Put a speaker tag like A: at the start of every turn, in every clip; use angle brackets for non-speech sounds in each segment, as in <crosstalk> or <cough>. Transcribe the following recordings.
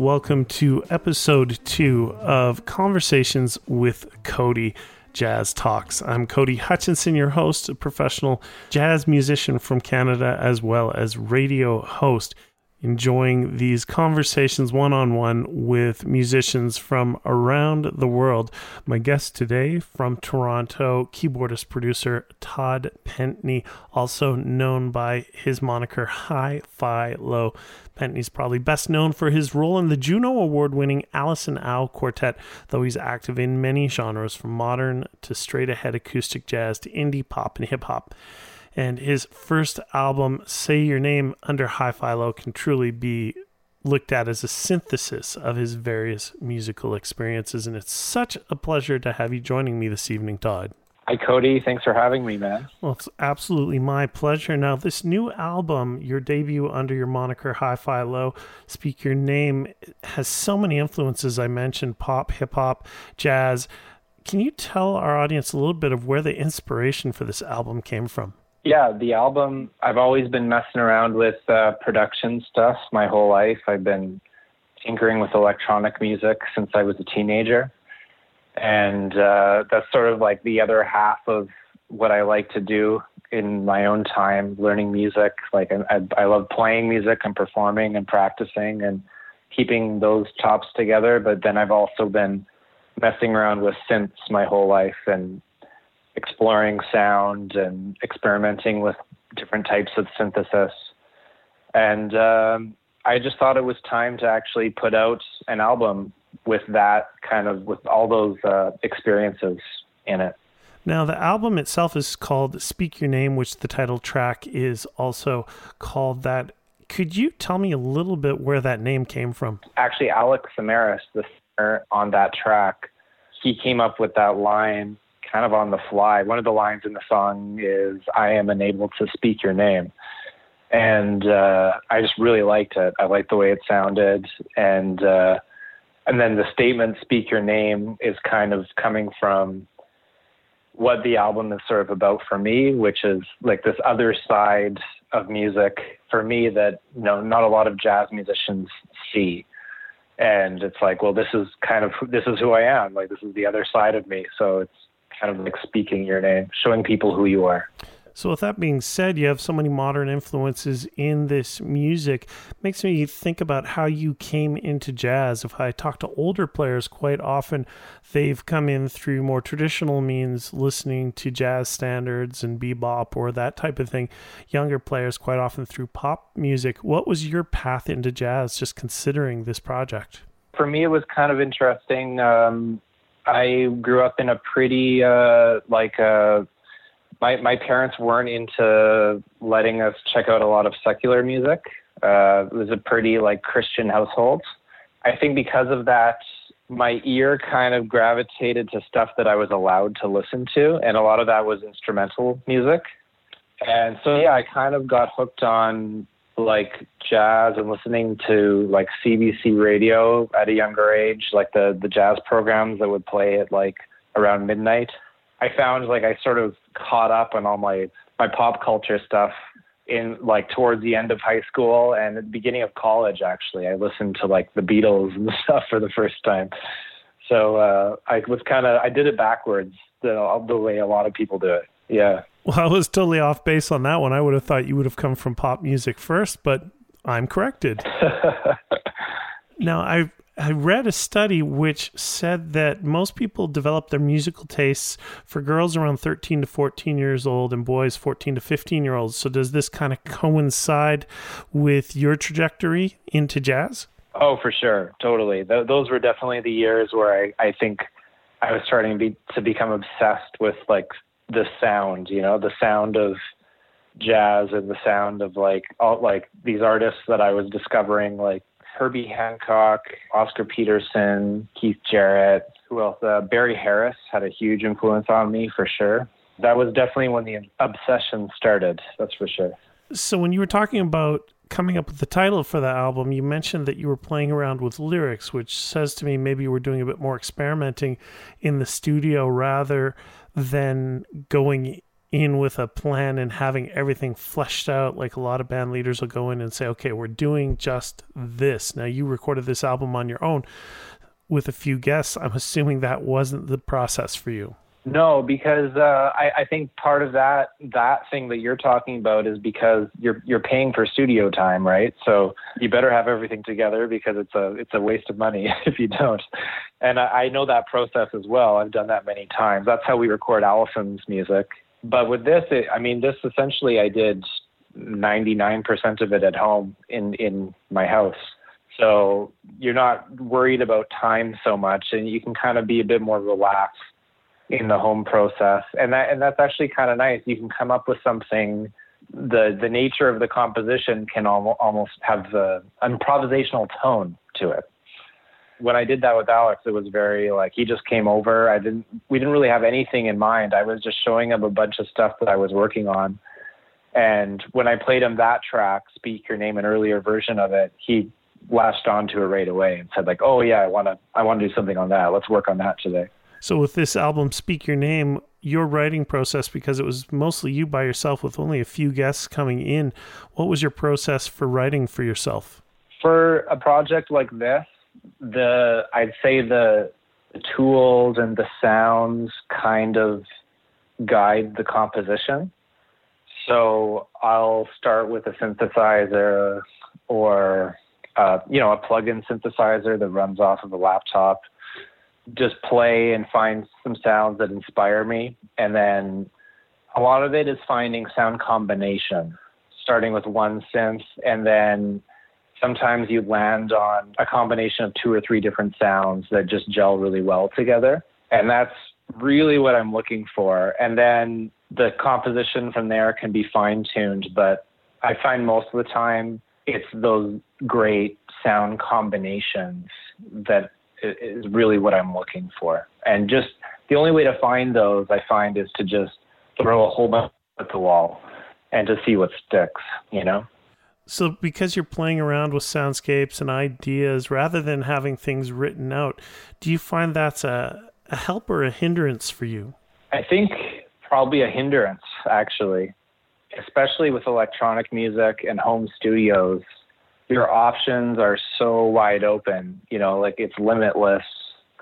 A: Welcome to episode two of Conversations with Kodi Jazz Talks. I'm Kodi Hutchinson, your host, a professional jazz musician from Canada, as well as radio host enjoying these conversations one on one with musicians from around the world. My guest today from Toronto, keyboardist producer Todd Pentney, also known by his moniker HiFiLo. Pentney's probably best known for his role in the Juno Award winning Alison Au Quartet, though he's active in many genres from modern to straight ahead acoustic jazz to indie pop and hip hop and his first album, Say Your Name Under HiFiLo, can truly be looked at as a synthesis of his various musical experiences. And it's such a pleasure to have you joining me this evening, Todd.
B: Hi, Kodi. Thanks for having me, man.
A: Well, it's absolutely my pleasure. Now, this new album, your debut under your moniker HiFiLo, Speak Your Name, has so many influences. I mentioned pop, hip hop, jazz. Can you tell our audience a little bit of where the inspiration for this album came from?
B: Yeah, the album, I've always been messing around with uh, production stuff my whole life. I've been tinkering with electronic music since I was a teenager. And uh, that's sort of like the other half of what I like to do in my own time, learning music. Like, I, I love playing music and performing and practicing and keeping those chops together. But then I've also been messing around with synths my whole life and exploring sound and experimenting with different types of synthesis. And um, I just thought it was time to actually put out an album with that kind of, with all those uh, experiences in it.
A: Now, the album itself is called Speak Your Name, which the title track is also called that. Could you tell me a little bit where that name came from?
B: Actually, Alex Samaras, the singer on that track, he came up with that line kind of on the fly. One of the lines in the song is, I am unable to speak your name. And uh, I just really liked it. I liked the way it sounded. And, uh, and then the statement, speak your name, is kind of coming from what the album is sort of about for me, which is like this other side of music for me that you know not a lot of jazz musicians see and it's like well this is kind of this is who i am like this is the other side of me so it's kind of like speaking your name, showing people who you are.
A: So, with that being said, you have so many modern influences in this music. Makes me think about how you came into jazz. If I talk to older players, quite often they've come in through more traditional means, listening to jazz standards and bebop or that type of thing. Younger players, quite often through pop music. What was your path into jazz, just considering this project?
B: For me, it was kind of interesting. Um, I grew up in a pretty uh, like uh, my my parents weren't into letting us check out a lot of secular music. Uh, it was a pretty like Christian household. I think because of that, my ear kind of gravitated to stuff that I was allowed to listen to, and a lot of that was instrumental music. And so yeah, I kind of got hooked on like jazz and listening to like CBC radio at a younger age, like the the jazz programs that would play at like around midnight. I found like I sort of caught up on all my my pop culture stuff in like towards the end of high school and the beginning of college actually. I listened to like the Beatles and <laughs> stuff for the first time. So uh I was kind of I did it backwards the the way a lot of people do it. Yeah.
A: Well, I was totally off base on that one. I would have thought you would have come from pop music first, but I'm corrected. <laughs> now, I I read a study which said that most people develop their musical tastes for girls around 13 to 14 years old and boys 14 to 15 year olds. So, does this kind of coincide with your trajectory into jazz?
B: Oh, for sure. Totally. Th- those were definitely the years where I, I think I was starting to, be, to become obsessed with like the sound, you know, the sound of jazz and the sound of like all like these artists that I was discovering, like Herbie Hancock, Oscar Peterson, Keith Jarrett, who else? Uh, Barry Harris had a huge influence on me for sure. That was definitely when the obsession started. That's for sure.
A: So when you were talking about coming up with the title for the album, you mentioned that you were playing around with lyrics, which says to me maybe you were doing a bit more experimenting in the studio rather than going in with a plan and having everything fleshed out like a lot of band leaders will go in and say okay we're doing just this. Now you recorded this album on your own with a few guests. I'm assuming that wasn't the process for you
B: no, because uh, I, I think part of that that thing that you're talking about is because you're you're paying for studio time, right? So you better have everything together because it's a it's a waste of money <laughs> if you don't. And I, I know that process as well. I've done that many times. That's how we record Alison's music. But with this, it, I mean, this essentially I did 99% of it at home in in my house. So you're not worried about time so much, and you can kind of be a bit more relaxed in the home process, and that and that's actually kind of nice. You can come up with something. The the nature of the composition can al- almost have the improvisational tone to it. When I did that with Alex, it was very like he just came over. I didn't we didn't really have anything in mind. I was just showing him a bunch of stuff that I was working on. And when I played him that track, "Speak Your Name," an earlier version of it, he latched onto it right away and said like, "Oh yeah, I want to I want to do something on that. Let's work on that today."
A: So with this album, Speak Your Name, your writing process, because it was mostly you by yourself with only a few guests coming in, what was your process for writing for yourself?
B: For a project like this, the I'd say the, tools and the sounds kind of guide the composition. So I'll start with a synthesizer or uh, you know a plug-in synthesizer that runs off of a laptop just play and find some sounds that inspire me. And then a lot of it is finding sound combination, starting with one synth and then sometimes you land on a combination of two or three different sounds that just gel really well together. And that's really what I'm looking for. And then the composition from there can be fine tuned, but I find most of the time it's those great sound combinations that is really what I'm looking for. And just the only way to find those, I find, is to just throw a whole bunch at the wall and to see what sticks, you know?
A: So, because you're playing around with soundscapes and ideas rather than having things written out, do you find that's a, a help or a hindrance for you?
B: I think probably a hindrance, actually, especially with electronic music and home studios your options are so wide open. You know, like it's limitless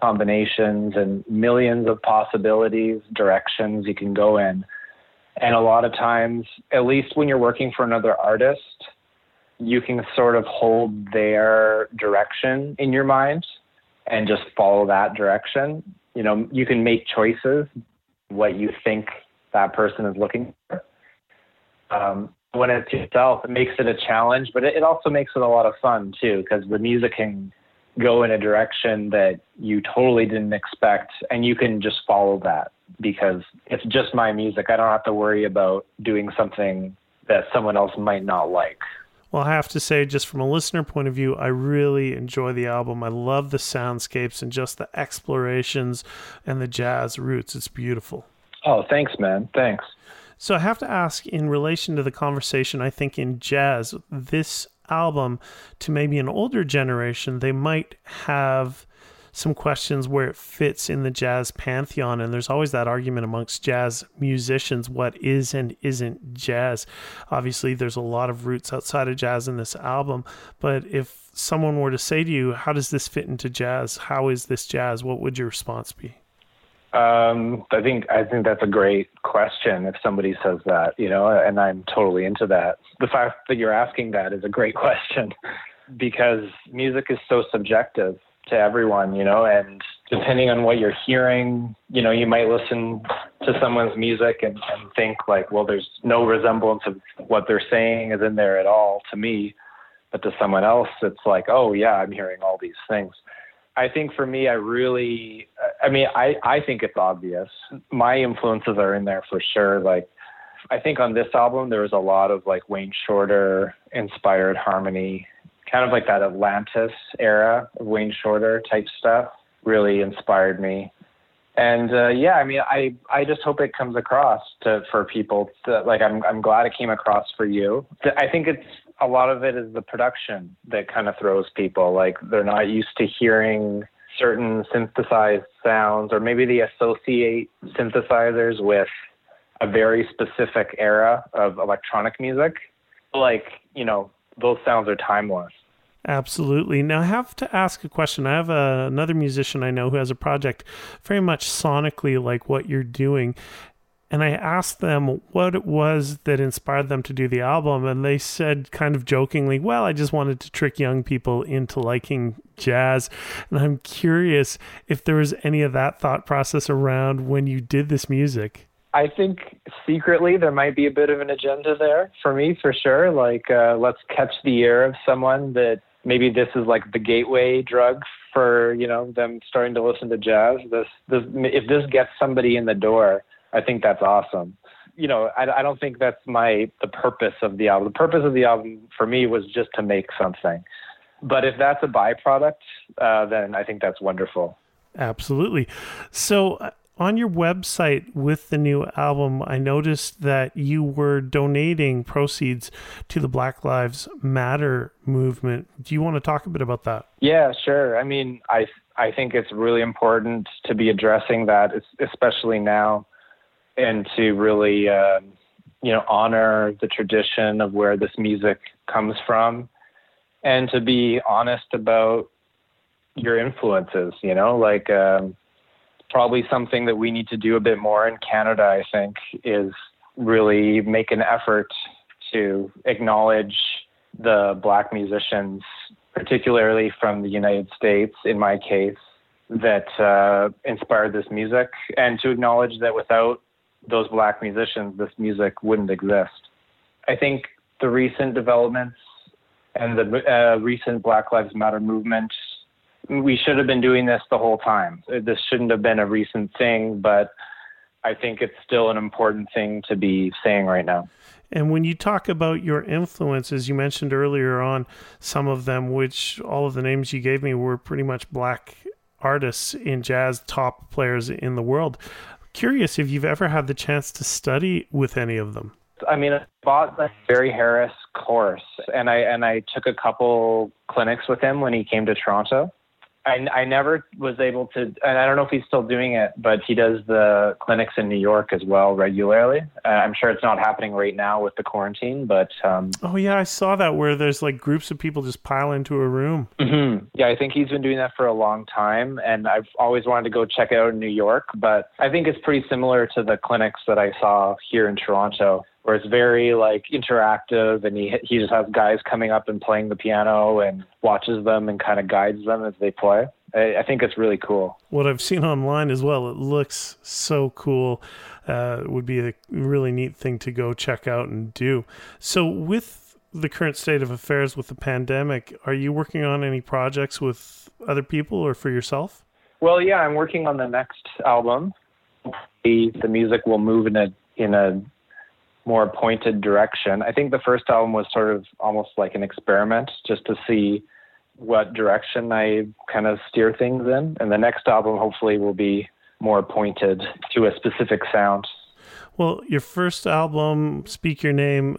B: combinations and millions of possibilities, directions you can go in. And a lot of times, at least when you're working for another artist, you can sort of hold their direction in your mind and just follow that direction. You know, you can make choices what you think that person is looking for. Um, when it's yourself, it makes it a challenge, but it, also makes it a lot of fun too, because the music can go in a direction that you totally didn't expect, and you can just follow that because it's just my music. I don't have to worry about doing something that someone else might not like.
A: Well, I have to say, just from a listener point of view, I really enjoy the album. I love the soundscapes and just the explorations and the jazz roots. It's beautiful.
B: Oh, thanks, man. Thanks.
A: So I have to ask, in relation to the conversation, I think in jazz, this album to maybe an older generation, they might have some questions where it fits in the jazz pantheon. And there's always that argument amongst jazz musicians what is and isn't jazz. Obviously, there's a lot of roots outside of jazz in this album. But if someone were to say to you, How does this fit into jazz? How is this jazz? What would your response be?
B: Um, I think I think that's a great question. If somebody says that, you know, and I'm totally into that. The fact that you're asking that is a great <laughs> question because music is so subjective to everyone, you know, and depending on what you're hearing, you know, you might listen to someone's music and, and think like, well, there's no resemblance of what they're saying is in there at all to me, but to someone else, it's like, oh yeah, I'm hearing all these things. I think for me, I really, I mean, I, I think it's obvious. My influences are in there for sure. Like, I think on this album, there was a lot of like Wayne Shorter inspired harmony, kind of like that Atlantis era of Wayne Shorter type stuff really inspired me. And uh, yeah, I mean, I I just hope it comes across to for people. To, like, I'm I'm glad it came across for you. I think it's a lot of it is the production that kind of throws people. Like they're not used to hearing certain synthesized sounds, or maybe they associate synthesizers with a very specific era of electronic music. Like, you know, those sounds are timeless.
A: Absolutely. Now, I have to ask a question. I have a, another musician I know who has a project very much sonically like what you're doing. And I asked them what it was that inspired them to do the album. And they said, kind of jokingly, well, I just wanted to trick young people into liking jazz. And I'm curious if there was any of that thought process around when you did this music.
B: I think secretly there might be a bit of an agenda there for me, for sure. Like, uh, let's catch the ear of someone that maybe this is like the gateway drug for you know them starting to listen to jazz. This, this if this gets somebody in the door, I think that's awesome. You know, I, I don't think that's my the purpose of the album. The purpose of the album for me was just to make something. But if that's a byproduct, uh, then I think that's wonderful.
A: Absolutely. So uh, on your website with the new album, I noticed that you were donating proceeds to the Black Lives Matter movement. Do you want to talk a bit about that?
B: Yeah, sure. I mean, I I think it's really important to be addressing that, especially now, and to really, uh, you know, honor the tradition of where this music comes from, and to be honest about your influences. You know, like. Um, probably something that we need to do a bit more in Canada, I think, is really make an effort to acknowledge the black musicians, particularly from the United States, in my case, that uh, inspired this music, and to acknowledge that without those black musicians, this music wouldn't exist. I think the recent developments and the uh, recent Black Lives Matter movement we should have been doing this the whole time. This shouldn't have been a recent thing, but I think it's still an important thing to be saying right now.
A: And when you talk about your influences, you mentioned earlier on some of them, which all of the names you gave me were pretty much black artists in jazz, top players in the world. Curious if you've ever had the chance to study with any of them.
B: I mean, I bought the Barry Harris course, and I and I took a couple clinics with him when he came to Toronto. I, I never was able to, and I don't know if he's still doing it, but he does the clinics in New York as well regularly. Uh, I'm sure it's not happening right now with the quarantine, but. Um,
A: oh, yeah, I saw that where there's like groups of people just pile into a room.
B: Mm-hmm. Yeah, I think he's been doing that for a long time, and I've always wanted to go check it out in New York, but I think it's pretty similar to the clinics that I saw here in Toronto where it's very like interactive and he he just has guys coming up and playing the piano and watches them and kind of guides them as they play. I, I think it's really cool.
A: What I've seen online as well, it looks so cool. Uh, would be a really neat thing to go check out and do. So with the current state of affairs with the pandemic, are you working on any projects with other people or for yourself?
B: Well, yeah, I'm working on the next album. The, the music will move in a in a more pointed direction. I think the first album was sort of almost like an experiment just to see what direction I kind of steer things in. And the next album hopefully will be more pointed to a specific sound.
A: Well, your first album, Speak Your Name,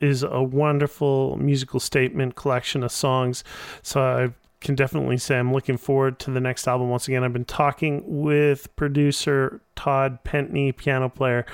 A: is a wonderful musical statement collection of songs. So I can definitely say I'm looking forward to the next album. Once again, I've been talking with producer Todd Pentney, piano player,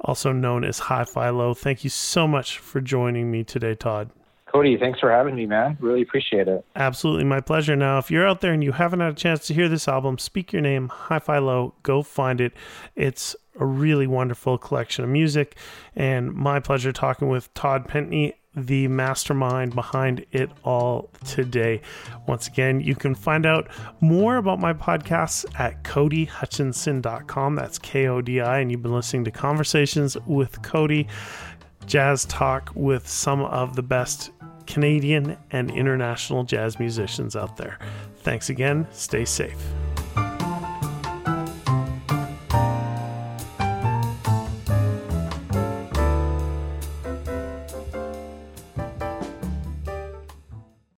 A: also known as HiFiLo. Thank you so much for joining me today, Todd.
B: Kodi, thanks for having me, man. Really appreciate it.
A: Absolutely, my pleasure. Now, if you're out there and you haven't had a chance to hear this album, Speak Your Name, HiFiLo, go find it. It's a really wonderful collection of music, and my pleasure talking with Todd Pentney the mastermind behind it all today. Once again, you can find out more about my podcasts at kodihutchinson.com. That's K O D I. And you've been listening to Conversations with Kodi, jazz talk with some of the best Canadian and international jazz musicians out there. Thanks again. Stay safe.